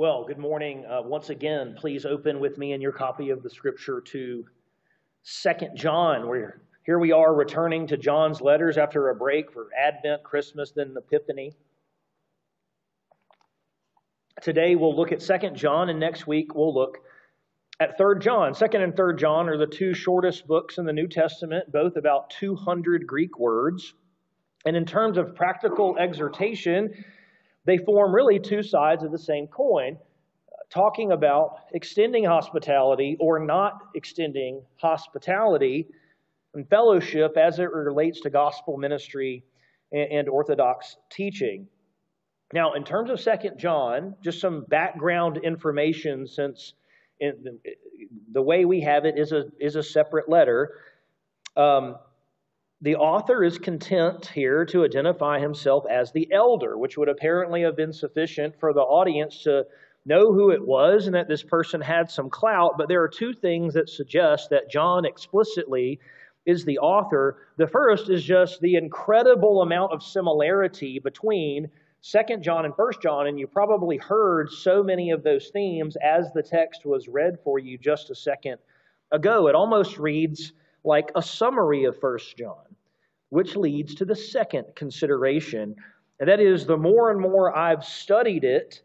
Well, good morning. Uh, once again, please open with me in your copy of the scripture to Second John. Where here we are returning to John's letters after a break for Advent, Christmas, then Epiphany. Today we'll look at Second John, and next week we'll look at Third John. Second and Third John are the two shortest books in the New Testament, both about 200 Greek words. And in terms of practical exhortation, they form really two sides of the same coin, talking about extending hospitality or not extending hospitality and fellowship as it relates to gospel ministry and orthodox teaching. Now, in terms of Second John, just some background information since the way we have it is a, is a separate letter. Um, the author is content here to identify himself as the elder, which would apparently have been sufficient for the audience to know who it was and that this person had some clout. But there are two things that suggest that John explicitly is the author. The first is just the incredible amount of similarity between Second John and First John, and you probably heard so many of those themes as the text was read for you just a second ago. It almost reads like a summary of First John which leads to the second consideration. And that is, the more and more I've studied it,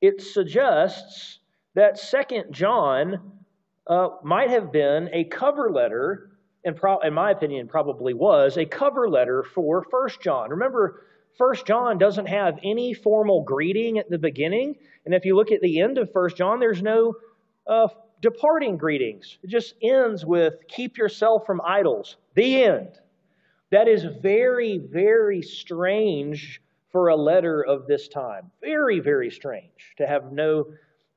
it suggests that Second John uh, might have been a cover letter, and pro- in my opinion, probably was a cover letter for First John. Remember, First John doesn't have any formal greeting at the beginning, and if you look at the end of First John, there's no uh, departing greetings. It just ends with "Keep yourself from idols." The end. That is very, very strange for a letter of this time. Very, very strange to have no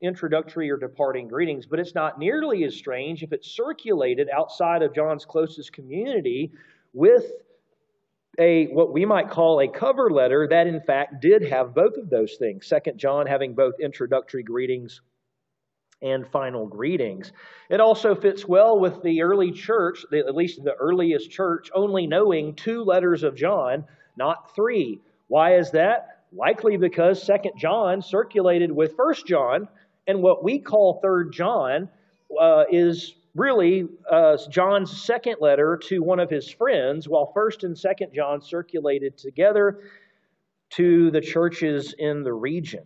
introductory or departing greetings, but it's not nearly as strange if it's circulated outside of John's closest community with a what we might call a cover letter that in fact did have both of those things. Second John having both introductory greetings and final greetings. It also fits well with the early church, at least the earliest church, only knowing two letters of John, not three. Why is that? Likely because Second John circulated with First John, and what we call Third John uh, is really uh, John's second letter to one of his friends, while First and Second John circulated together to the churches in the region.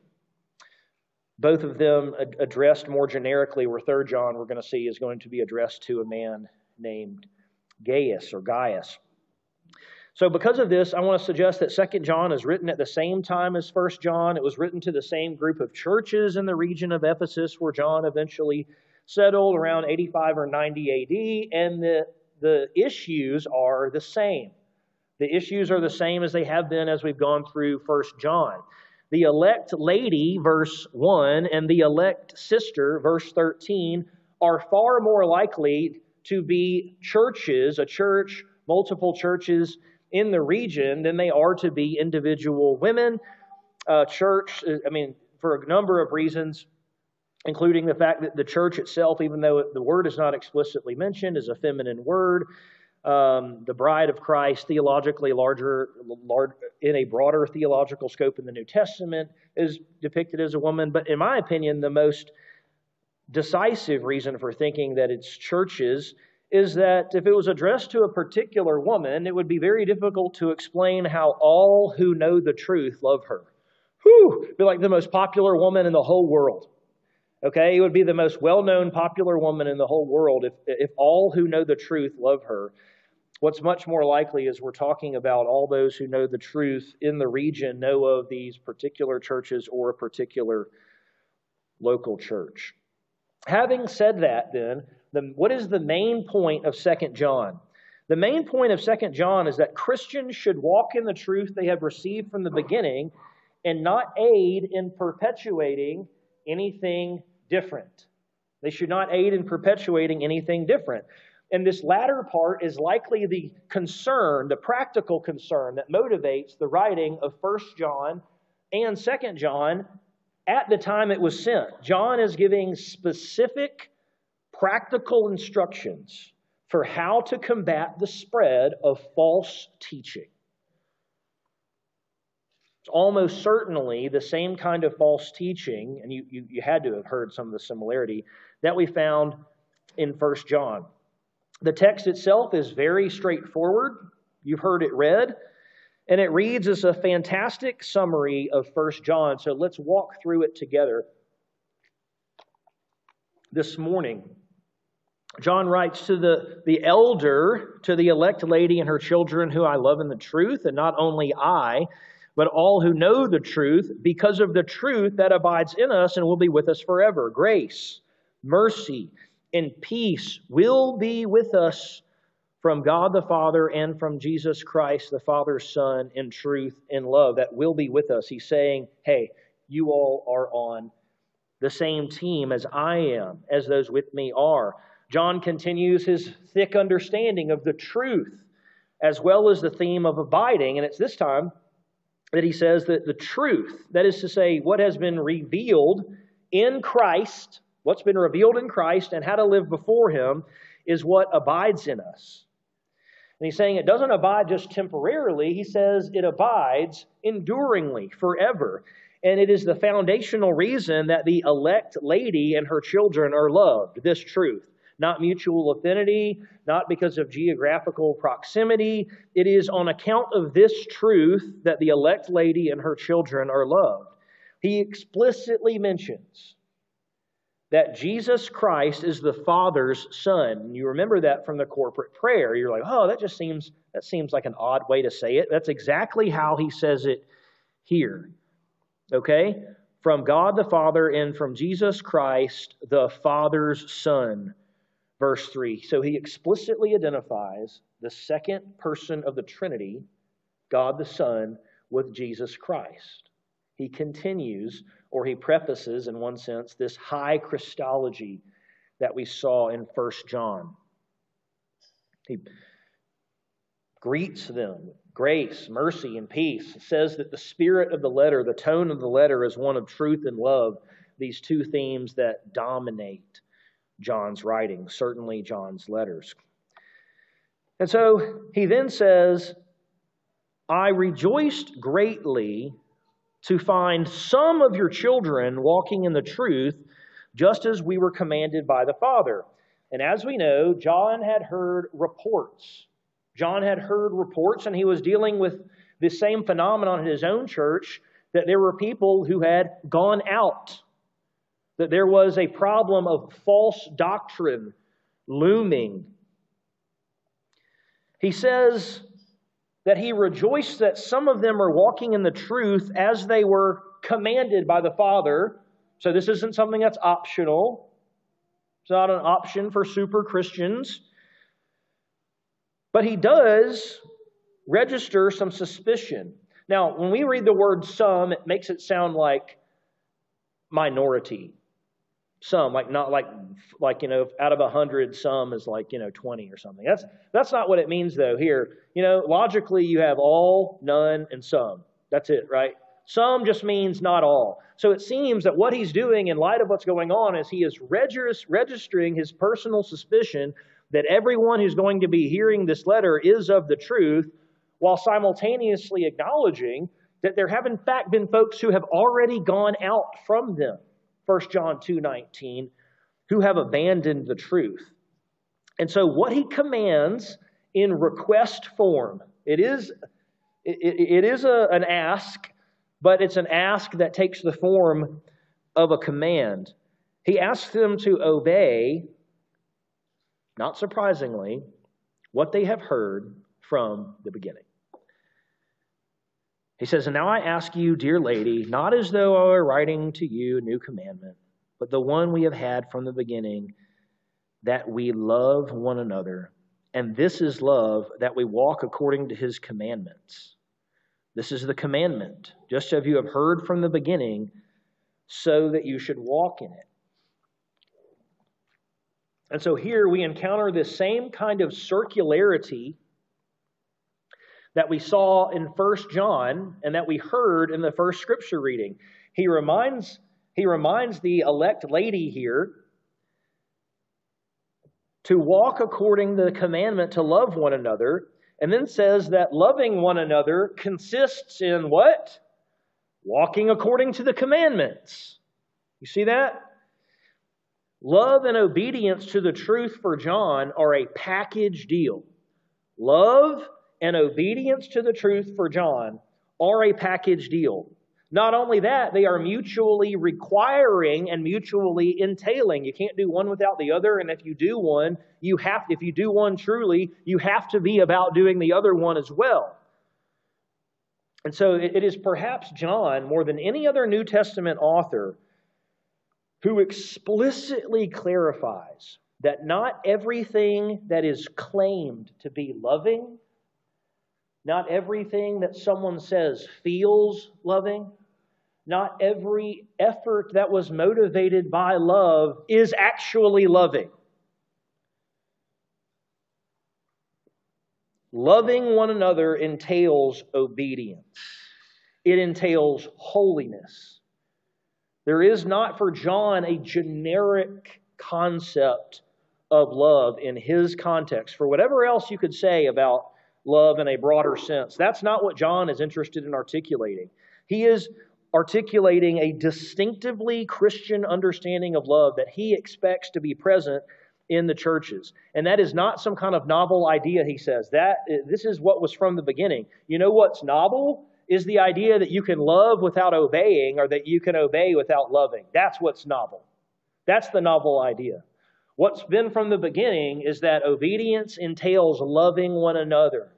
Both of them addressed more generically, where Third John we're going to see is going to be addressed to a man named Gaius or Gaius. So, because of this, I want to suggest that Second John is written at the same time as First John. It was written to the same group of churches in the region of Ephesus, where John eventually settled around 85 or 90 AD, and the, the issues are the same. The issues are the same as they have been as we've gone through First John. The elect lady, verse 1, and the elect sister, verse 13, are far more likely to be churches, a church, multiple churches in the region, than they are to be individual women. Church, I mean, for a number of reasons, including the fact that the church itself, even though the word is not explicitly mentioned, is a feminine word um, the bride of Christ, theologically larger, large, in a broader theological scope in the New Testament, is depicted as a woman. But in my opinion, the most decisive reason for thinking that it's churches is that if it was addressed to a particular woman, it would be very difficult to explain how all who know the truth love her. Whew! Be like the most popular woman in the whole world. Okay, it would be the most well known, popular woman in the whole world if, if all who know the truth love her. What's much more likely is we're talking about all those who know the truth in the region know of these particular churches or a particular local church. Having said that, then, the, what is the main point of Second John? The main point of Second John is that Christians should walk in the truth they have received from the beginning and not aid in perpetuating anything different. They should not aid in perpetuating anything different. And this latter part is likely the concern, the practical concern that motivates the writing of First John and Second John at the time it was sent. John is giving specific practical instructions for how to combat the spread of false teaching. It's almost certainly the same kind of false teaching, and you, you, you had to have heard some of the similarity that we found in 1 John. The text itself is very straightforward. You've heard it read. And it reads as a fantastic summary of 1 John. So let's walk through it together this morning. John writes to the, the elder, to the elect lady and her children, who I love in the truth, and not only I, but all who know the truth, because of the truth that abides in us and will be with us forever. Grace, mercy, and peace will be with us from God the Father and from Jesus Christ, the Father's Son, in truth and love. That will be with us. He's saying, hey, you all are on the same team as I am, as those with me are. John continues his thick understanding of the truth as well as the theme of abiding. And it's this time that he says that the truth, that is to say, what has been revealed in Christ, what's been revealed in Christ and how to live before him, is what abides in us. And he's saying it doesn't abide just temporarily, he says it abides enduringly, forever. And it is the foundational reason that the elect lady and her children are loved, this truth. Not mutual affinity, not because of geographical proximity. It is on account of this truth that the elect lady and her children are loved. He explicitly mentions that Jesus Christ is the Father's Son. You remember that from the corporate prayer. You're like, oh, that just seems that seems like an odd way to say it. That's exactly how he says it here. Okay? From God the Father and from Jesus Christ, the Father's Son. Verse 3. So he explicitly identifies the second person of the Trinity, God the Son, with Jesus Christ. He continues, or he prefaces, in one sense, this high Christology that we saw in 1 John. He greets them grace, mercy, and peace. Says that the spirit of the letter, the tone of the letter, is one of truth and love, these two themes that dominate John's writing, certainly John's letters. And so he then says, I rejoiced greatly to find some of your children walking in the truth, just as we were commanded by the Father. And as we know, John had heard reports John had heard reports, and he was dealing with the same phenomenon in his own church that there were people who had gone out, that there was a problem of false doctrine looming. He says that he rejoiced that some of them are walking in the truth as they were commanded by the Father. So this isn't something that's optional. It's not an option for super Christians. But he does register some suspicion. Now, when we read the word some, it makes it sound like minority. Some, like not like like you know, out of a hundred, some is like you know twenty or something. That's that's not what it means though. Here, you know, logically you have all, none, and some. That's it, right? Some just means not all. So it seems that what he's doing in light of what's going on is he is registering his personal suspicion that everyone who's going to be hearing this letter is of the truth, while simultaneously acknowledging that there have in fact been folks who have already gone out from them. 1 John 2:19 who have abandoned the truth. And so what he commands in request form, it is it, it is a, an ask, but it's an ask that takes the form of a command. He asks them to obey not surprisingly, what they have heard from the beginning. He says, And now I ask you, dear lady, not as though I were writing to you a new commandment, but the one we have had from the beginning, that we love one another. And this is love, that we walk according to his commandments. This is the commandment, just as you have heard from the beginning, so that you should walk in it. And so here we encounter this same kind of circularity that we saw in First John and that we heard in the first scripture reading. He reminds, he reminds the elect lady here to walk according to the commandment to love one another, and then says that loving one another consists in what? walking according to the commandments. You see that? Love and obedience to the truth for John are a package deal. Love and obedience to the truth for John are a package deal. Not only that, they are mutually requiring and mutually entailing. You can't do one without the other, and if you do one, you have if you do one truly, you have to be about doing the other one as well. And so it is perhaps John, more than any other New Testament author, who explicitly clarifies that not everything that is claimed to be loving not everything that someone says feels loving. Not every effort that was motivated by love is actually loving. Loving one another entails obedience, it entails holiness. There is not for John a generic concept of love in his context. For whatever else you could say about love in a broader sense. That's not what John is interested in articulating. He is articulating a distinctively Christian understanding of love that he expects to be present in the churches. And that is not some kind of novel idea, he says. That this is what was from the beginning. You know what's novel? Is the idea that you can love without obeying or that you can obey without loving. That's what's novel. That's the novel idea. What's been from the beginning is that obedience entails loving one another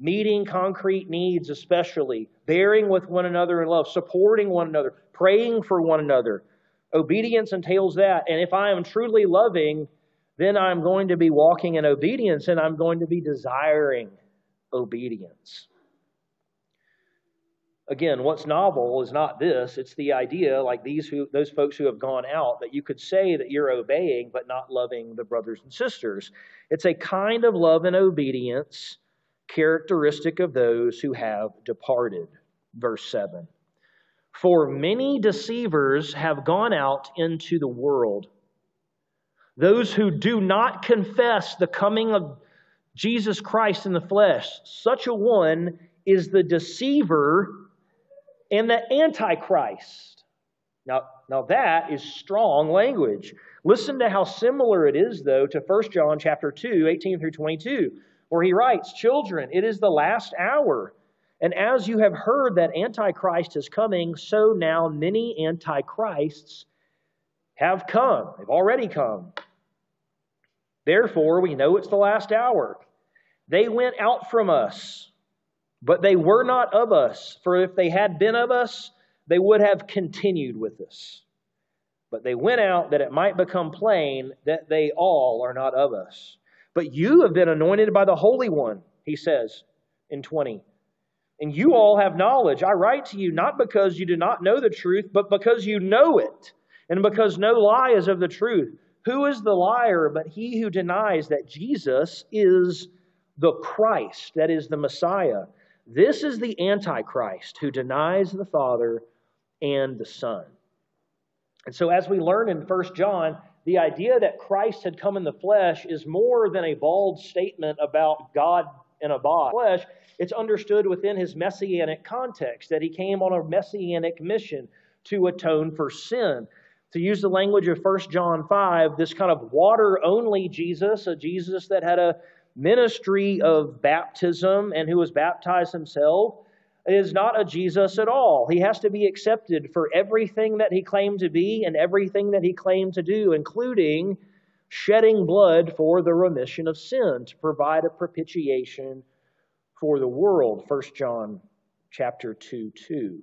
meeting concrete needs, especially, bearing with one another in love, supporting one another, praying for one another. Obedience entails that. And if I am truly loving, then I'm going to be walking in obedience and I'm going to be desiring obedience. Again, what's novel is not this, it's the idea, like these who those folks who have gone out, that you could say that you're obeying but not loving the brothers and sisters. It's a kind of love and obedience characteristic of those who have departed. Verse 7. For many deceivers have gone out into the world. Those who do not confess the coming of Jesus Christ in the flesh, such a one is the deceiver and the antichrist. Now, now that is strong language. Listen to how similar it is, though, to 1 John chapter 2, 18 through 22 where he writes, Children, it is the last hour. And as you have heard that Antichrist is coming, so now many Antichrists have come. They've already come. Therefore, we know it's the last hour. They went out from us, but they were not of us. For if they had been of us, they would have continued with us. But they went out that it might become plain that they all are not of us. But you have been anointed by the Holy One, he says in 20. And you all have knowledge. I write to you not because you do not know the truth, but because you know it, and because no lie is of the truth. Who is the liar but he who denies that Jesus is the Christ, that is the Messiah? This is the Antichrist who denies the Father and the Son. And so, as we learn in 1 John, the idea that Christ had come in the flesh is more than a bald statement about God in a body. Flesh, it's understood within his messianic context that he came on a messianic mission to atone for sin. To use the language of 1 John 5, this kind of water only Jesus, a Jesus that had a ministry of baptism and who was baptized himself, is not a Jesus at all. He has to be accepted for everything that he claimed to be and everything that he claimed to do, including shedding blood for the remission of sin to provide a propitiation for the world. 1 John chapter 2 2.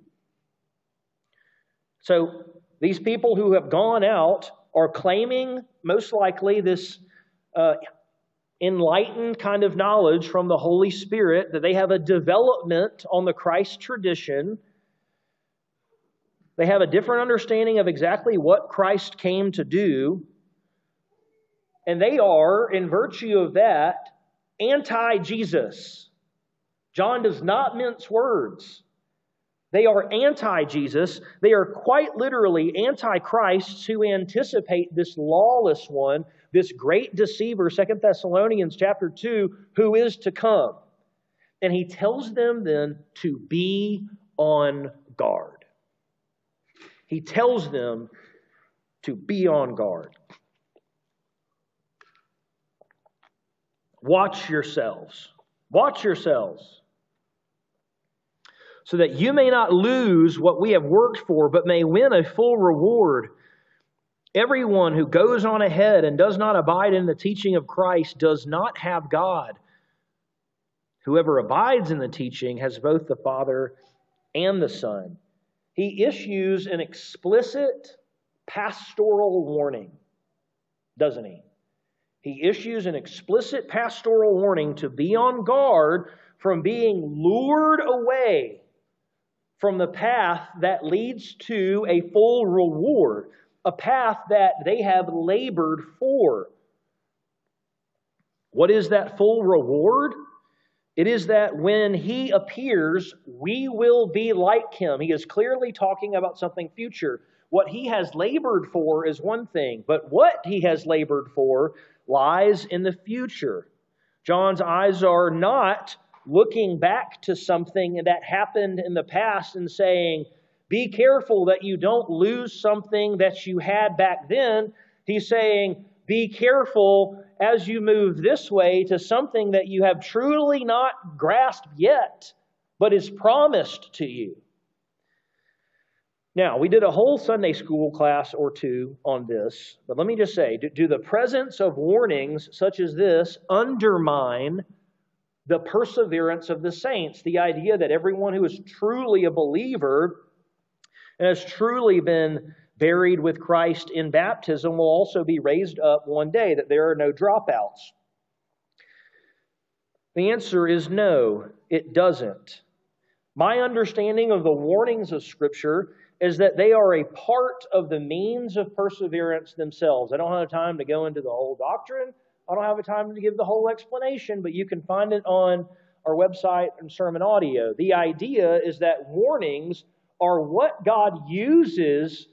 So these people who have gone out are claiming, most likely, this uh, enlightened kind of knowledge from the Holy Spirit, that they have a development on the Christ tradition. They have a different understanding of exactly what Christ came to do. And they are, in virtue of that, anti Jesus. John does not mince words. They are anti Jesus. They are quite literally anti Christs who anticipate this lawless one this great deceiver, Second Thessalonians chapter 2, who is to come. And he tells them then to be on guard. He tells them to be on guard. Watch yourselves. Watch yourselves. So that you may not lose what we have worked for, but may win a full reward. Everyone who goes on ahead and does not abide in the teaching of Christ does not have God. Whoever abides in the teaching has both the Father and the Son. He issues an explicit pastoral warning, doesn't he? He issues an explicit pastoral warning to be on guard from being lured away from the path that leads to a full reward, a path that they have labored for. What is that full reward? It is that when he appears, we will be like him. He is clearly talking about something future. What he has labored for is one thing, but what he has labored for lies in the future. John's eyes are not looking back to something that happened in the past and saying, Be careful that you don't lose something that you had back then. He's saying, Be careful as you move this way to something that you have truly not grasped yet, but is promised to you. Now, we did a whole Sunday school class or two on this, but let me just say do, do the presence of warnings such as this undermine the perseverance of the saints? The idea that everyone who is truly a believer and has truly been buried with Christ in baptism will also be raised up one day, that there are no dropouts. The answer is no, it doesn't. My understanding of the warnings of Scripture is that they are a part of the means of perseverance themselves. I don't have time to go into the whole doctrine. I don't have time to give the whole explanation, but you can find it on our website and sermon audio. The idea is that warnings are what God uses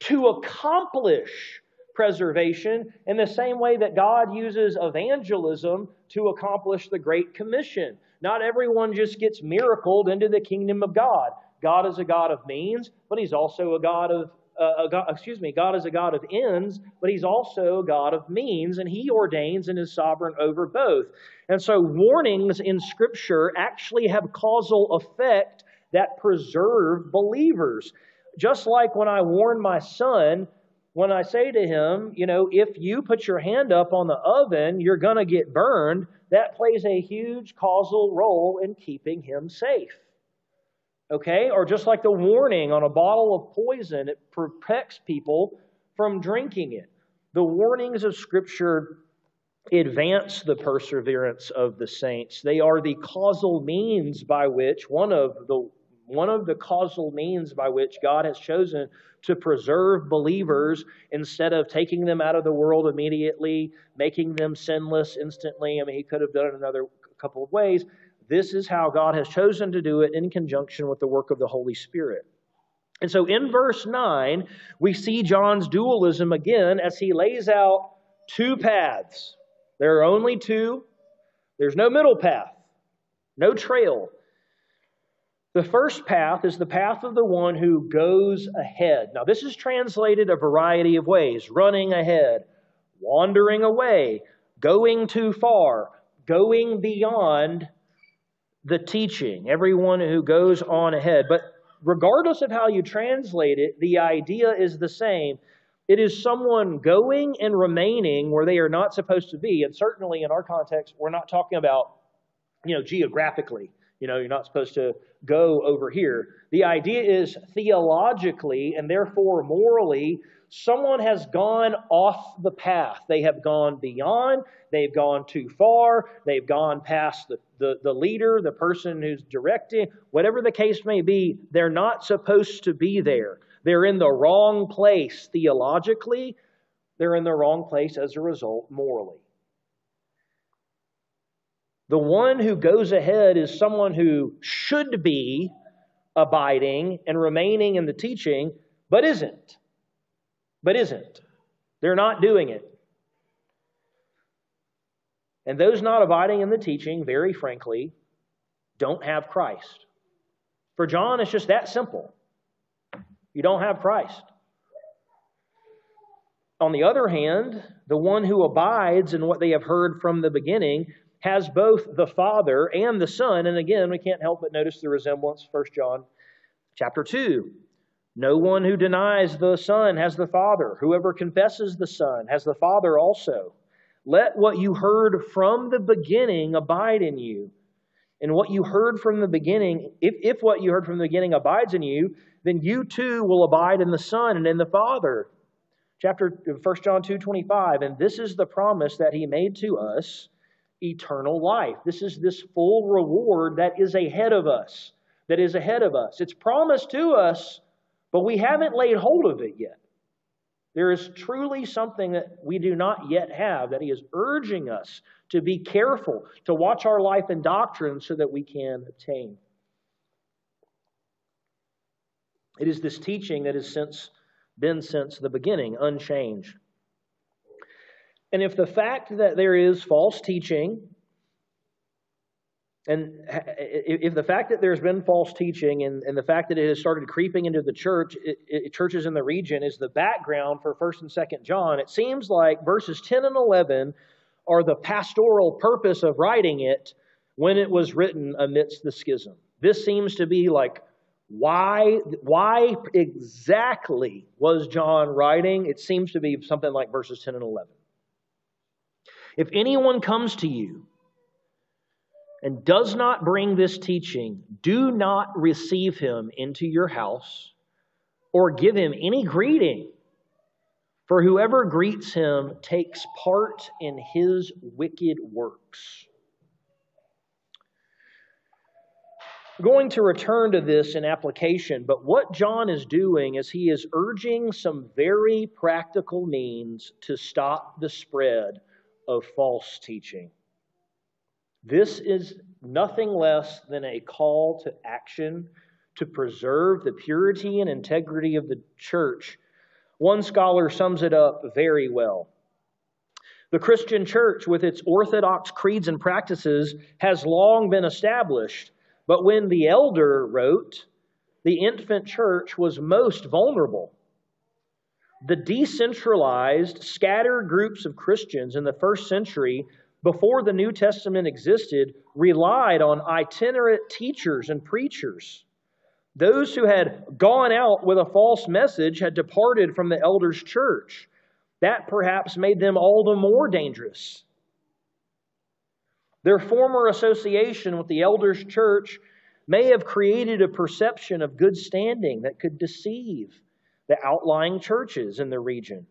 to accomplish preservation in the same way that God uses evangelism to accomplish the Great Commission. Not everyone just gets miracled into the kingdom of God. God is a God of means, but He's also a God of uh, a God, excuse me, God is a God of ends, but He's also a God of means, and He ordains and is sovereign over both. And so, warnings in Scripture actually have causal effect that preserve believers. Just like when I warn my son, when I say to him, you know, if you put your hand up on the oven, you're going to get burned, that plays a huge causal role in keeping him safe. Okay? Or just like the warning on a bottle of poison, it protects people from drinking it. The warnings of Scripture advance the perseverance of the saints. They are the causal means by which, one of the one of the causal means by which God has chosen to preserve believers instead of taking them out of the world immediately, making them sinless instantly. I mean, he could have done it another couple of ways. This is how God has chosen to do it in conjunction with the work of the Holy Spirit. And so in verse 9, we see John's dualism again as he lays out two paths. There are only two, there's no middle path, no trail. The first path is the path of the one who goes ahead. Now, this is translated a variety of ways running ahead, wandering away, going too far, going beyond the teaching, everyone who goes on ahead. But regardless of how you translate it, the idea is the same. It is someone going and remaining where they are not supposed to be. And certainly in our context, we're not talking about, you know, geographically. You know, you're not supposed to go over here. The idea is theologically and therefore morally, someone has gone off the path. They have gone beyond, they've gone too far, they've gone past the, the, the leader, the person who's directing, whatever the case may be, they're not supposed to be there. They're in the wrong place theologically, they're in the wrong place as a result morally. The one who goes ahead is someone who should be abiding and remaining in the teaching, but isn't. But isn't. They're not doing it. And those not abiding in the teaching, very frankly, don't have Christ. For John, it's just that simple. You don't have Christ. On the other hand, the one who abides in what they have heard from the beginning has both the Father and the Son. And again, we can't help but notice the resemblance, 1 John chapter 2. No one who denies the Son has the Father. Whoever confesses the Son has the Father also. Let what you heard from the beginning abide in you. And what you heard from the beginning, if, if what you heard from the beginning abides in you, then you too will abide in the Son and in the Father. Chapter 1 John 2 25. And this is the promise that he made to us eternal life. This is this full reward that is ahead of us. That is ahead of us. It's promised to us, but we haven't laid hold of it yet. There is truly something that we do not yet have that he is urging us to be careful, to watch our life and doctrine so that we can obtain. It is this teaching that has since been since the beginning, unchanged. And if the fact that there is false teaching, and if the fact that there's been false teaching and, and the fact that it has started creeping into the church, it, it, churches in the region, is the background for 1st and 2nd John, it seems like verses 10 and 11 are the pastoral purpose of writing it when it was written amidst the schism. This seems to be like why, why exactly was John writing? It seems to be something like verses 10 and 11. If anyone comes to you and does not bring this teaching, do not receive him into your house or give him any greeting. For whoever greets him takes part in his wicked works. going to return to this in application, but what John is doing is he is urging some very practical means to stop the spread of false teaching. This is nothing less than a call to action to preserve the purity and integrity of the church. One scholar sums it up very well. The Christian church, with its orthodox creeds and practices, has long been established but when the elder wrote, the infant church was most vulnerable. The decentralized, scattered groups of Christians in the first century, before the New Testament existed, relied on itinerant teachers and preachers. Those who had gone out with a false message had departed from the elders' church. That perhaps made them all the more dangerous. Their former association with the elders' church may have created a perception of good standing that could deceive the outlying churches in the region.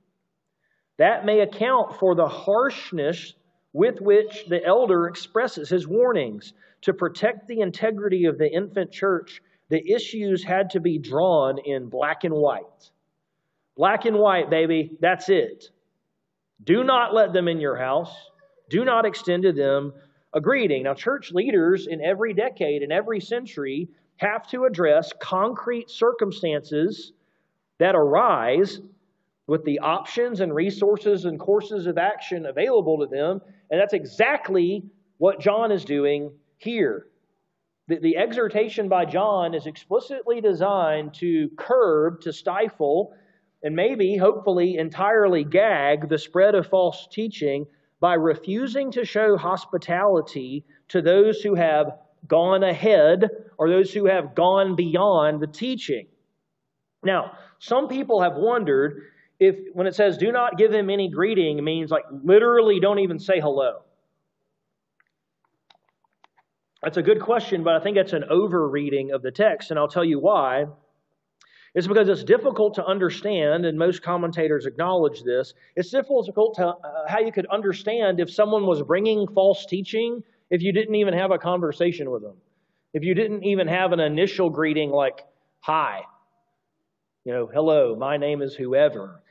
That may account for the harshness with which the elder expresses his warnings. To protect the integrity of the infant church, the issues had to be drawn in black and white. Black and white, baby, that's it. Do not let them in your house. Do not extend to them a greeting. Now, church leaders in every decade, in every century, have to address concrete circumstances that arise with the options and resources and courses of action available to them. And that's exactly what John is doing here. The, the exhortation by John is explicitly designed to curb, to stifle, and maybe, hopefully, entirely gag the spread of false teaching by refusing to show hospitality to those who have gone ahead or those who have gone beyond the teaching. Now, some people have wondered if when it says do not give him any greeting means like literally don't even say hello. That's a good question, but I think that's an overreading of the text, and I'll tell you why. It's because it's difficult to understand, and most commentators acknowledge this. It's difficult to uh, how you could understand if someone was bringing false teaching if you didn't even have a conversation with them, if you didn't even have an initial greeting like "Hi," you know, "Hello, my name is whoever."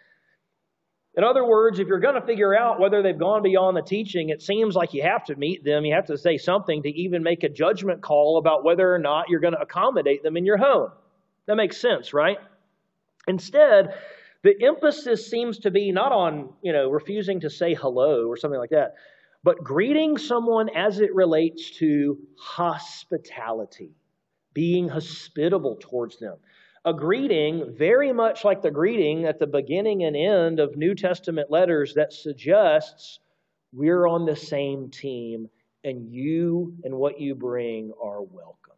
In other words, if you're going to figure out whether they've gone beyond the teaching, it seems like you have to meet them. You have to say something to even make a judgment call about whether or not you're going to accommodate them in your home. That makes sense, right? Instead, the emphasis seems to be not on, you know, refusing to say hello or something like that, but greeting someone as it relates to hospitality, being hospitable towards them. A greeting very much like the greeting at the beginning and end of New Testament letters that suggests we're on the same team and you and what you bring are welcome.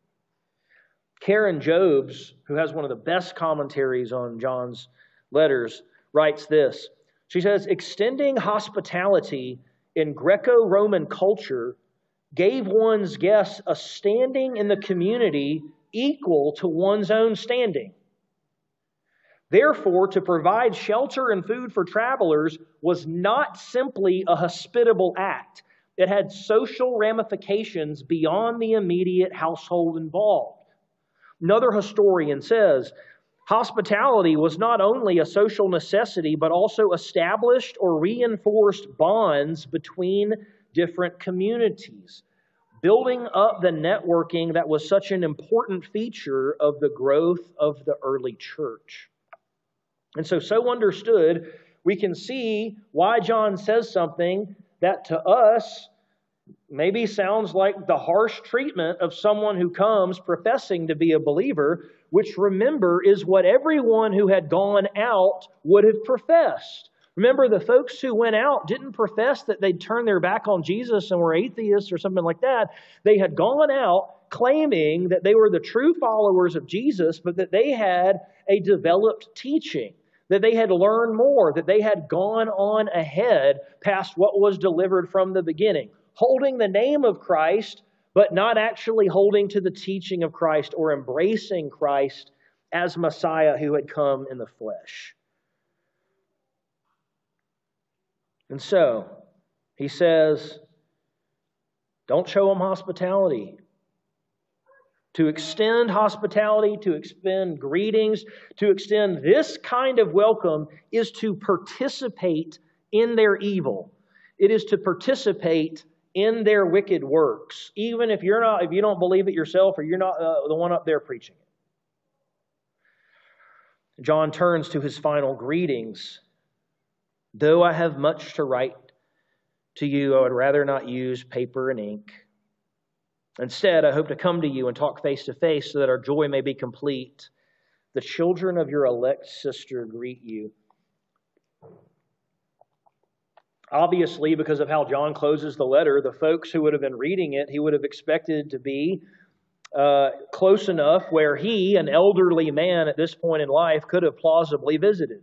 Karen Jobes, who has one of the best commentaries on John's letters, writes this. She says, extending hospitality in Greco Roman culture gave one's guests a standing in the community equal to one's own standing. Therefore, to provide shelter and food for travelers was not simply a hospitable act, it had social ramifications beyond the immediate household involved. Another historian says hospitality was not only a social necessity, but also established or reinforced bonds between different communities, building up the networking that was such an important feature of the growth of the early church. And so, so understood, we can see why John says something that to us maybe sounds like the harsh treatment of someone who comes professing to be a believer, which remember is what everyone who had gone out would have professed. Remember, the folks who went out didn't profess that they'd turned their back on Jesus and were atheists or something like that. They had gone out claiming that they were the true followers of Jesus, but that they had a developed teaching, that they had learned more, that they had gone on ahead past what was delivered from the beginning, holding the name of Christ, but not actually holding to the teaching of Christ or embracing Christ as Messiah who had come in the flesh. And so, he says, don't show them hospitality. To extend hospitality, to extend greetings, to extend this kind of welcome is to participate in their evil. It is to participate in their wicked works, even if you're not, if you don't believe it yourself or you're not uh, the one up there preaching it. John turns to his final greetings Though I have much to write to you, I would rather not use paper and ink. Instead, I hope to come to you and talk face to face so that our joy may be complete. The children of your elect sister greet you. Obviously, because of how John closes the letter, the folks who would have been reading it, he would have expected to be uh, close enough where he, an elderly man at this point in life, could have plausibly visited.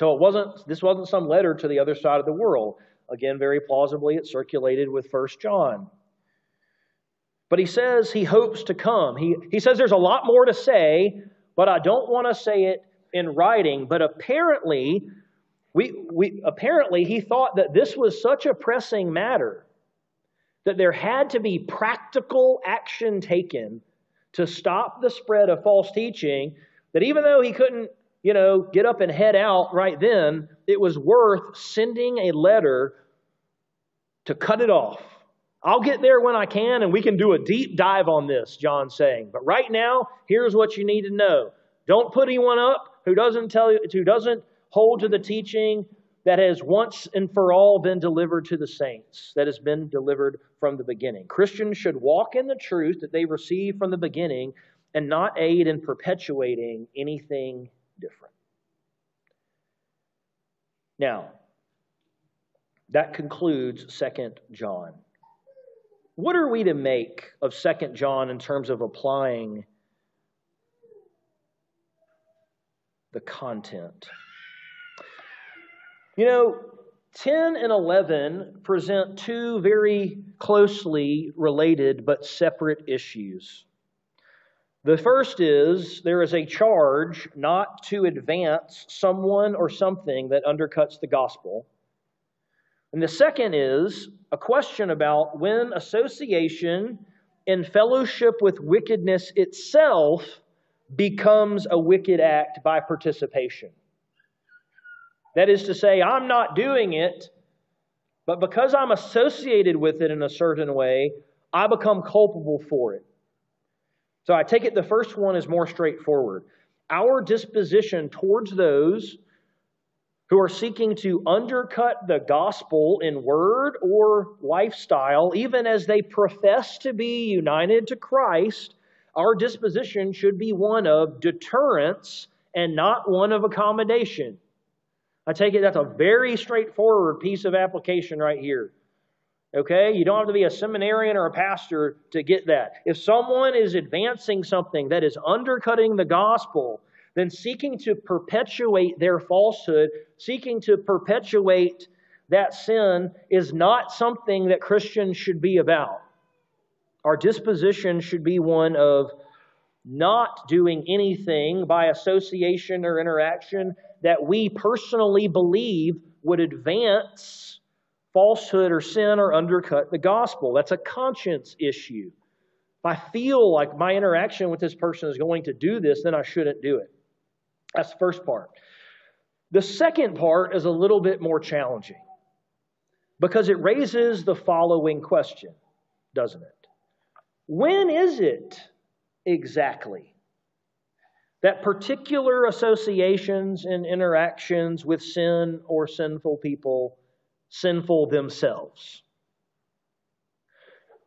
So it wasn't, this wasn't some letter to the other side of the world. Again, very plausibly, it circulated with First John. But he says he hopes to come. He, he says there's a lot more to say, but I don't want to say it in writing. But apparently, we, we, apparently, he thought that this was such a pressing matter that there had to be practical action taken to stop the spread of false teaching. That even though he couldn't you know, get up and head out right then, it was worth sending a letter to cut it off. I'll get there when I can and we can do a deep dive on this, John's saying. But right now, here's what you need to know. Don't put anyone up who doesn't tell you who doesn't hold to the teaching that has once and for all been delivered to the saints, that has been delivered from the beginning. Christians should walk in the truth that they received from the beginning and not aid in perpetuating anything different. Now, that concludes Second John. What are we to make of Second John in terms of applying the content? You know, 10 and 11 present two very closely related but separate issues. The first is there is a charge not to advance someone or something that undercuts the gospel. And the second is a question about when association and fellowship with wickedness itself becomes a wicked act by participation. That is to say, I'm not doing it, but because I'm associated with it in a certain way, I become culpable for it. So I take it the first one is more straightforward. Our disposition towards those who are seeking to undercut the gospel in word or lifestyle, even as they profess to be united to Christ, Our disposition should be one of deterrence and not one of accommodation. I take it that's a very straightforward piece of application right here. Okay? You don't have to be a seminarian or a pastor to get that. If someone is advancing something that is undercutting the gospel, then seeking to perpetuate their falsehood, seeking to perpetuate that sin is not something that Christians should be about. Our disposition should be one of not doing anything by association or interaction that we personally believe would advance falsehood or sin or undercut the gospel. That's a conscience issue. If I feel like my interaction with this person is going to do this, then I shouldn't do it. That's the first part. The second part is a little bit more challenging because it raises the following question, doesn't it? When is it exactly that particular associations and interactions with sin or sinful people sinful themselves?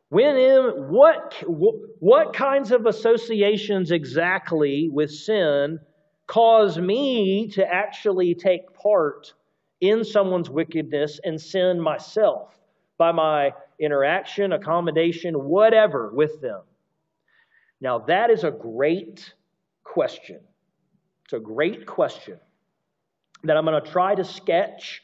When in, what, what kinds of associations exactly with sin cause me to actually take part in someone's wickedness and sin myself by my interaction, accommodation, whatever with them? Now, that is a great question. It's a great question that I'm going to try to sketch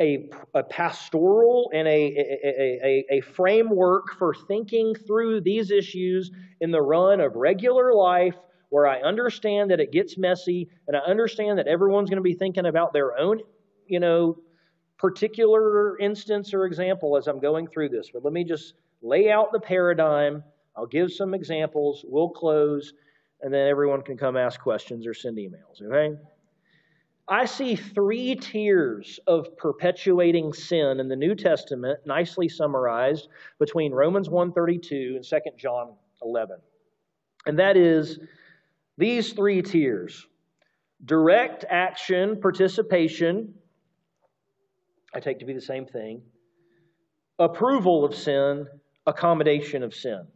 a, a pastoral and a, a, a, a framework for thinking through these issues in the run of regular life where I understand that it gets messy and I understand that everyone's going to be thinking about their own, you know, particular instance or example as I'm going through this. But let me just lay out the paradigm. I'll give some examples. We'll close, and then everyone can come ask questions or send emails, okay? I see three tiers of perpetuating sin in the New Testament, nicely summarized between Romans 1:32 and 2 John 11. And that is these three tiers. Direct action, participation, I take to be the same thing. Approval of sin, accommodation of sin.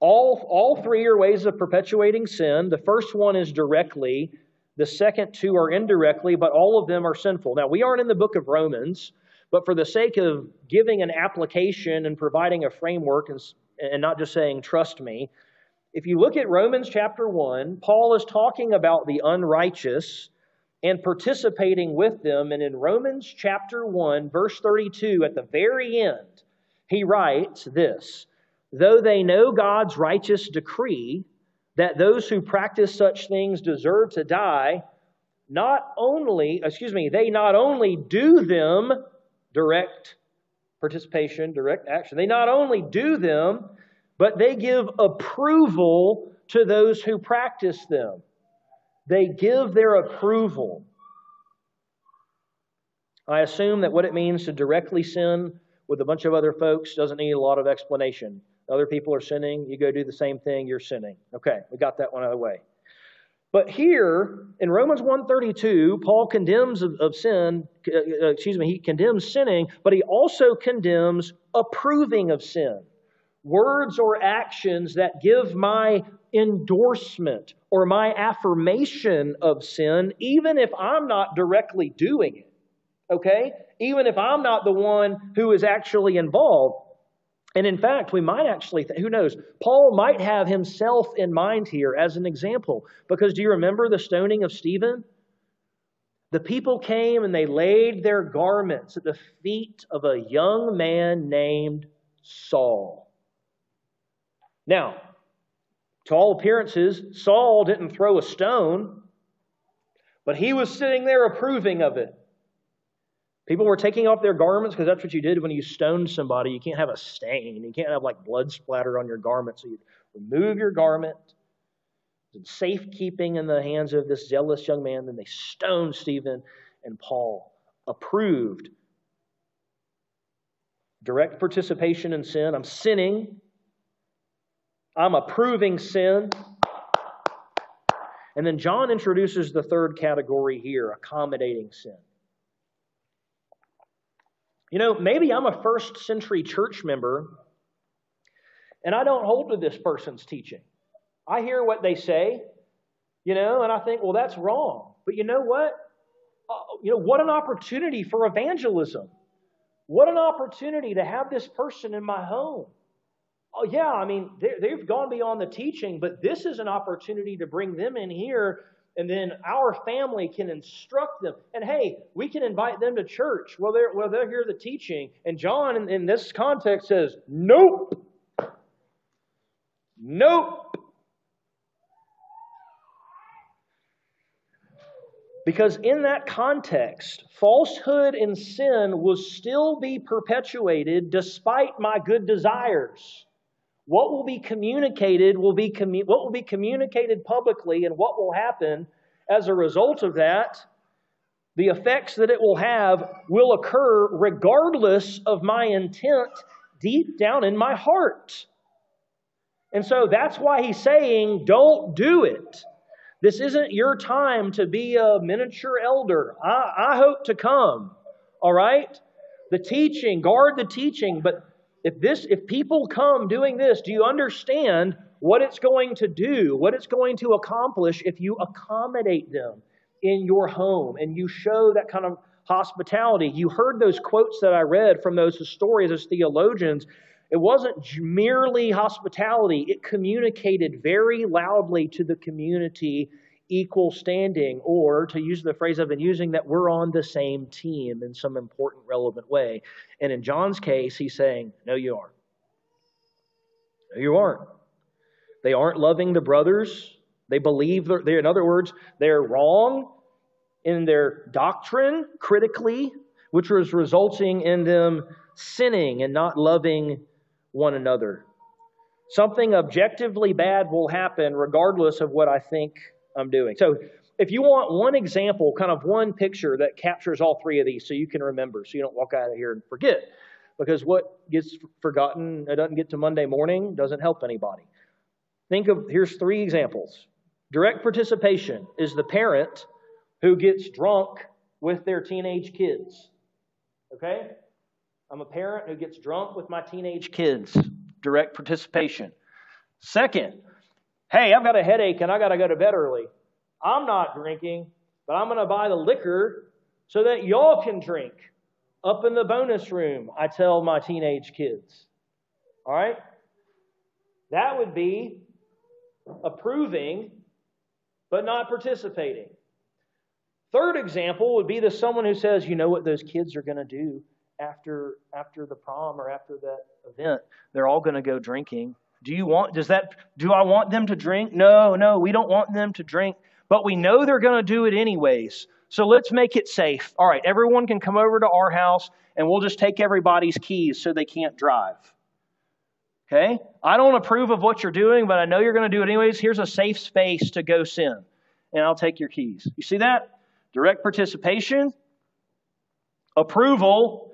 All, all three are ways of perpetuating sin. The first one is directly, the second two are indirectly, but all of them are sinful. Now, we aren't in the book of Romans, but for the sake of giving an application and providing a framework and, and not just saying, trust me, if you look at Romans chapter 1, Paul is talking about the unrighteous and participating with them. And in Romans chapter 1, verse 32, at the very end, he writes this Though they know God's righteous decree, that those who practice such things deserve to die, not only, excuse me, they not only do them, direct participation, direct action, they not only do them, but they give approval to those who practice them. They give their approval. I assume that what it means to directly sin with a bunch of other folks doesn't need a lot of explanation. Other people are sinning, you go do the same thing, you're sinning. Okay, we got that one out of the way. But here in Romans 1:32, Paul condemns of, of sin, uh, uh, excuse me, he condemns sinning, but he also condemns approving of sin. Words or actions that give my endorsement or my affirmation of sin, even if I'm not directly doing it. Okay? Even if I'm not the one who is actually involved. And in fact, we might actually, th- who knows, Paul might have himself in mind here as an example. Because do you remember the stoning of Stephen? The people came and they laid their garments at the feet of a young man named Saul. Now, to all appearances, Saul didn't throw a stone, but he was sitting there approving of it. People were taking off their garments because that's what you did when you stoned somebody. You can't have a stain. You can't have like blood splatter on your garment. So you remove your garment. In safekeeping in the hands of this zealous young man. Then they stoned Stephen and Paul. Approved. Direct participation in sin. I'm sinning. I'm approving sin. And then John introduces the third category here accommodating sin. You know, maybe I'm a first century church member and I don't hold to this person's teaching. I hear what they say, you know, and I think, well, that's wrong. But you know what? Uh, you know, what an opportunity for evangelism. What an opportunity to have this person in my home. Oh, yeah, I mean, they've gone beyond the teaching, but this is an opportunity to bring them in here, and then our family can instruct them. And hey, we can invite them to church. Well, they're, well, they'll hear the teaching. And John, in, in this context, says, Nope. Nope. Because in that context, falsehood and sin will still be perpetuated despite my good desires. What will be communicated will be commu- what will be communicated publicly and what will happen as a result of that, the effects that it will have will occur regardless of my intent deep down in my heart. And so that's why he's saying, don't do it. This isn't your time to be a miniature elder. I, I hope to come. All right? The teaching, guard the teaching. But if this, if people come doing this, do you understand what it's going to do, what it's going to accomplish if you accommodate them in your home and you show that kind of hospitality? You heard those quotes that I read from those historians, those theologians. It wasn't merely hospitality, it communicated very loudly to the community equal standing, or to use the phrase I've been using, that we're on the same team in some important, relevant way. And in John's case, he's saying, No, you aren't. No, you aren't. They aren't loving the brothers. They believe, they're, in other words, they're wrong in their doctrine critically, which was resulting in them sinning and not loving one another. Something objectively bad will happen regardless of what I think I'm doing. So, if you want one example, kind of one picture that captures all three of these so you can remember, so you don't walk out of here and forget, because what gets forgotten, doesn't get to Monday morning, doesn't help anybody. Think of here's three examples. Direct participation is the parent who gets drunk with their teenage kids. Okay? I'm a parent who gets drunk with my teenage kids. Direct participation. Second, hey, I've got a headache and I got to go to bed early. I'm not drinking, but I'm going to buy the liquor so that y'all can drink. Up in the bonus room, I tell my teenage kids. All right? That would be approving, but not participating. Third example would be the someone who says, you know what those kids are going to do after after the prom or after that event. They're all going to go drinking. Do you want does that do I want them to drink? No, no, we don't want them to drink, but we know they're going to do it anyways. So let's make it safe. All right, everyone can come over to our house and we'll just take everybody's keys so they can't drive. Okay? I don't approve of what you're doing, but I know you're going to do it anyways. Here's a safe space to go sin, and I'll take your keys. You see that? Direct participation, approval,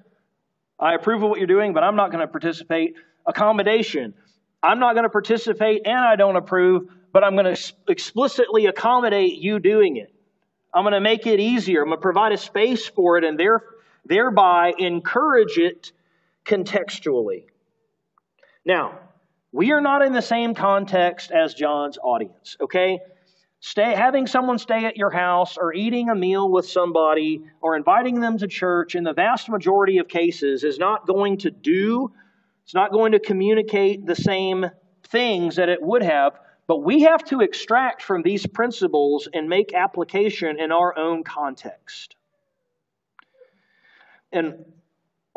I approve of what you're doing, but I'm not going to participate. Accommodation. I'm not going to participate and I don't approve, but I'm going to explicitly accommodate you doing it. I'm going to make it easier. I'm going to provide a space for it and there, thereby encourage it contextually. Now, we are not in the same context as John's audience, okay? stay, having someone stay at your house or eating a meal with somebody or inviting them to church in the vast majority of cases is not going to do, it's not going to communicate the same things that it would have. But we have to extract from these principles and make application in our own context. And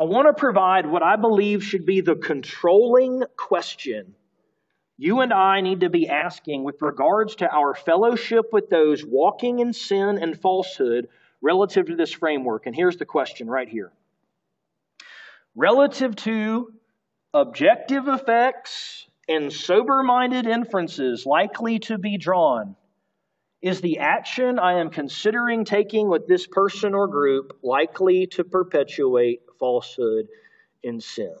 I want to provide what I believe should be the controlling question you and I need to be asking with regards to our fellowship with those walking in sin and falsehood relative to this framework. And here's the question right here relative to objective effects and sober minded inferences likely to be drawn. Is the action I am considering taking with this person or group likely to perpetuate falsehood and sin?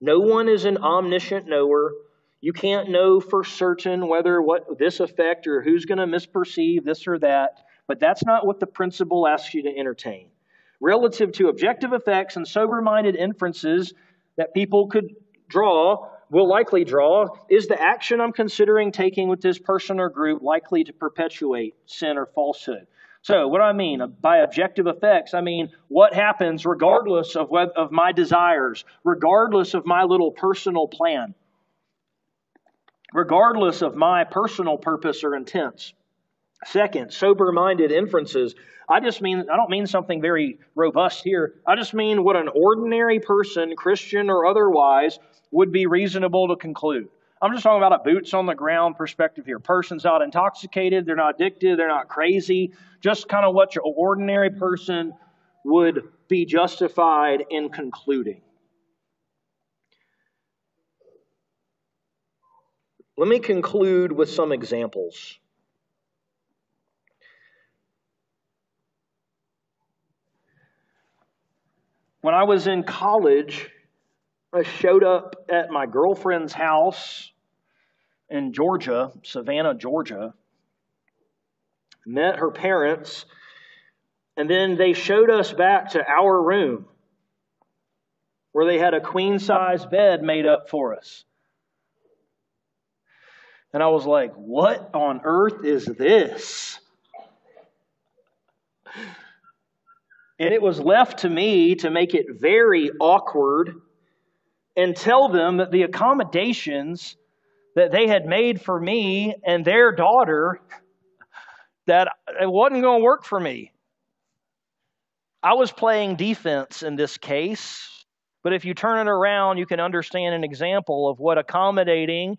No one is an omniscient knower. You can't know for certain whether what this effect or who's going to misperceive this or that, but that's not what the principle asks you to entertain. Relative to objective effects and sober minded inferences that people could draw will likely draw is the action I'm considering taking with this person or group likely to perpetuate sin or falsehood? So, what do I mean? Uh, by objective effects, I mean what happens regardless of, what, of my desires, regardless of my little personal plan, regardless of my personal purpose or intents. Second, sober minded inferences. I just mean, I don't mean something very robust here. I just mean what an ordinary person, Christian or otherwise, would be reasonable to conclude. I'm just talking about a boots on the ground perspective here. Person's not intoxicated, they're not addicted, they're not crazy. Just kind of what your ordinary person would be justified in concluding. Let me conclude with some examples. When I was in college, I showed up at my girlfriend's house in Georgia, Savannah, Georgia, met her parents, and then they showed us back to our room where they had a queen size bed made up for us. And I was like, what on earth is this? And it was left to me to make it very awkward and tell them that the accommodations that they had made for me and their daughter that it wasn't going to work for me. I was playing defense in this case, but if you turn it around, you can understand an example of what accommodating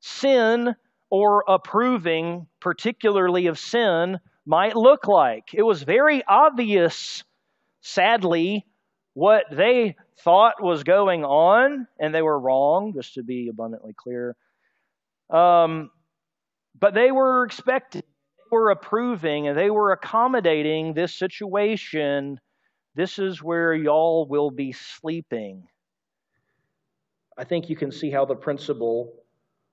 sin or approving, particularly of sin, might look like. It was very obvious, sadly, what they thought was going on, and they were wrong, just to be abundantly clear. Um, but they were expecting, they were approving, and they were accommodating this situation. This is where y'all will be sleeping. I think you can see how the principle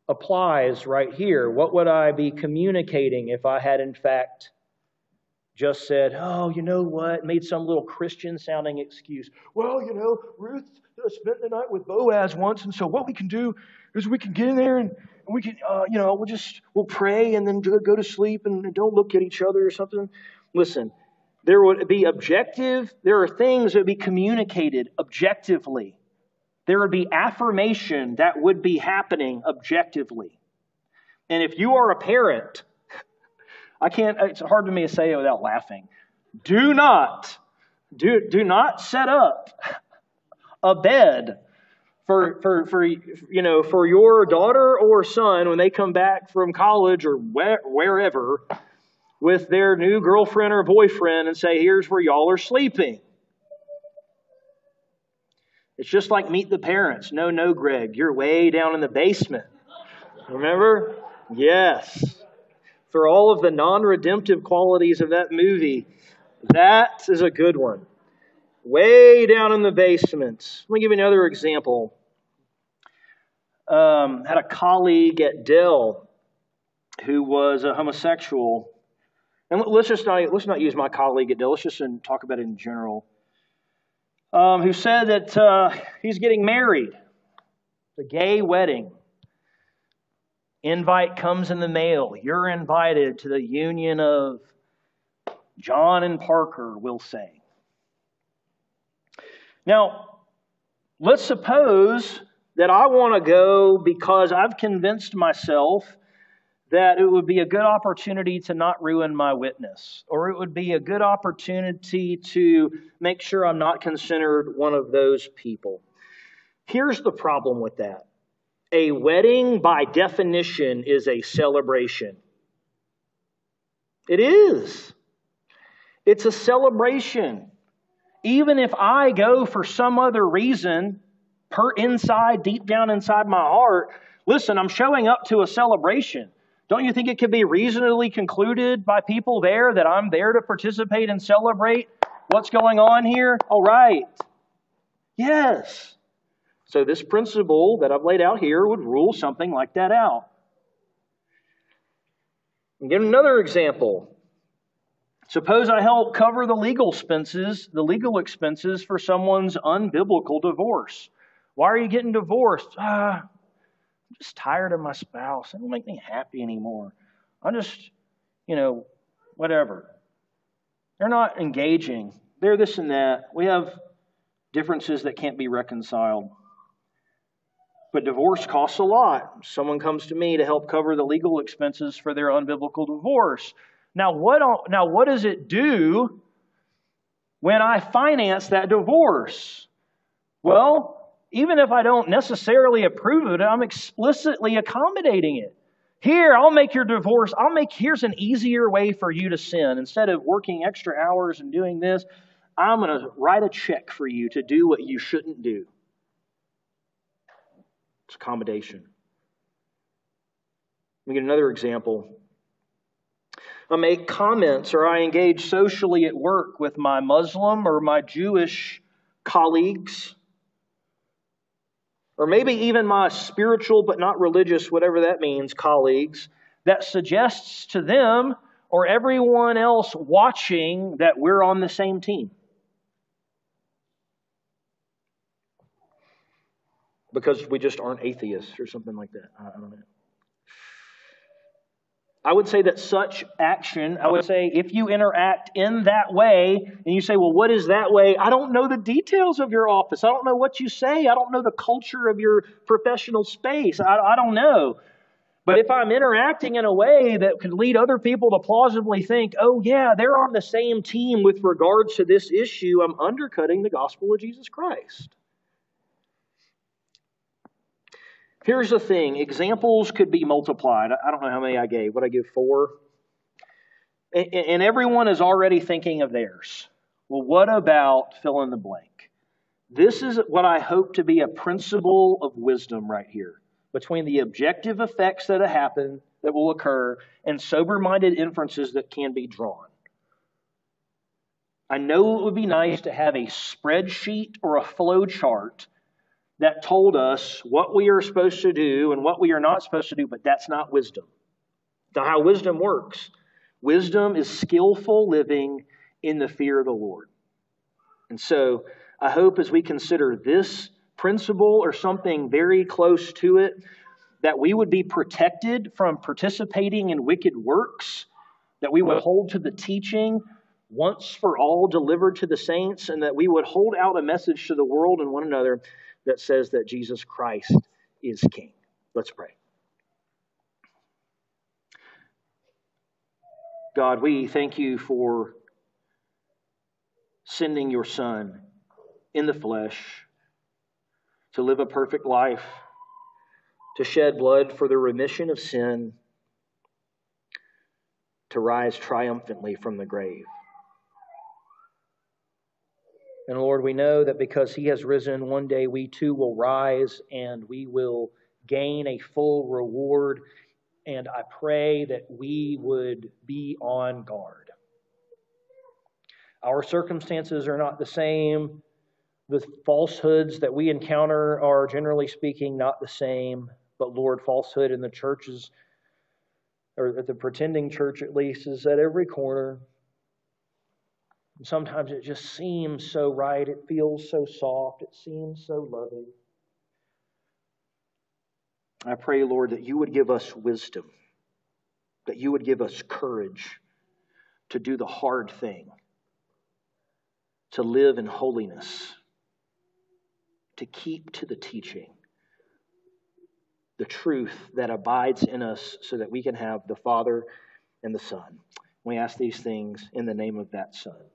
applies right here. What would I be communicating if I had, in fact, just said, oh, you know what, made some little Christian sounding excuse. Well, you know, Ruth spent the night with Boaz once, and so what we can do is we can get in there and, and we can, uh, you know, we'll just, we'll pray and then go to sleep and don't look at each other or something. Listen, there would be objective, there are things that would be communicated objectively. There would be affirmation that would be happening objectively. And if you are a parent, I can't, it's hard for me to say it without laughing. Do not, do, do not set up a bed for, for, for, you know, for your daughter or son when they come back from college or where, wherever with their new girlfriend or boyfriend and say, here's where y'all are sleeping. It's just like meet the parents. No, no, Greg, you're way down in the basement. Remember? Yes for all of the non redemptive qualities of that movie, that is a good one. Way down in the basement. Let me give you another example. Um, had a colleague at Dell who was a homosexual. And let's just not, let's not use my colleague at Dell, let's just talk about it in general. Um, who said that uh, he's getting married, a gay wedding. Invite comes in the mail. You're invited to the union of John and Parker, we'll say. Now, let's suppose that I want to go because I've convinced myself that it would be a good opportunity to not ruin my witness, or it would be a good opportunity to make sure I'm not considered one of those people. Here's the problem with that a wedding, by definition, is a celebration. It is. It's a celebration. Even if I go for some other reason, per inside, deep down inside my heart, listen, I'm showing up to a celebration. Don't you think it could be reasonably concluded by people there that I'm there to participate and celebrate what's going on here? All right. Yes. So, this principle that I've laid out here would rule something like that out. And give another example. Suppose I help cover the legal expenses, the legal expenses for someone's unbiblical divorce. Why are you getting divorced? Uh, I'm just tired of my spouse. It don't make me happy anymore. I'm just, you know, whatever. They're not engaging. They're this and that. We have differences that can't be reconciled. But divorce costs a lot. Someone comes to me to help cover the legal expenses for their unbiblical divorce. Now, what, now, what does it do when I finance that divorce? Well, even if I don't necessarily approve of it, I'm explicitly accommodating it. Here, I'll make your divorce, I'll make, here's an easier way for you to sin. Instead of working extra hours and doing this, I'm going to write a check for you to do what you shouldn't do. It's accommodation. Let me get another example. I make comments or I engage socially at work with my Muslim or my Jewish colleagues, or maybe even my spiritual but not religious, whatever that means, colleagues, that suggests to them or everyone else watching that we're on the same team. Because we just aren't atheists or something like that. I don't know. I would say that such action, I would say if you interact in that way and you say, well, what is that way? I don't know the details of your office. I don't know what you say. I don't know the culture of your professional space. I, I don't know. But if I'm interacting in a way that could lead other people to plausibly think, oh, yeah, they're on the same team with regards to this issue, I'm undercutting the gospel of Jesus Christ. Here's the thing examples could be multiplied. I don't know how many I gave. What I give? Four? And everyone is already thinking of theirs. Well, what about fill in the blank? This is what I hope to be a principle of wisdom right here between the objective effects that happen, that will occur, and sober minded inferences that can be drawn. I know it would be nice to have a spreadsheet or a flow chart that told us what we are supposed to do and what we are not supposed to do, but that's not wisdom. Now, how wisdom works. Wisdom is skillful living in the fear of the Lord. And so I hope as we consider this principle or something very close to it, that we would be protected from participating in wicked works, that we would hold to the teaching once for all delivered to the saints, and that we would hold out a message to the world and one another that says that Jesus Christ is King. Let's pray. God, we thank you for sending your Son in the flesh to live a perfect life, to shed blood for the remission of sin, to rise triumphantly from the grave. And Lord, we know that because He has risen, one day we too will rise and we will gain a full reward. And I pray that we would be on guard. Our circumstances are not the same. The falsehoods that we encounter are, generally speaking, not the same. But Lord, falsehood in the churches, or at the pretending church at least, is at every corner. And sometimes it just seems so right. It feels so soft. It seems so loving. I pray, Lord, that you would give us wisdom, that you would give us courage to do the hard thing, to live in holiness, to keep to the teaching, the truth that abides in us so that we can have the Father and the Son. We ask these things in the name of that Son.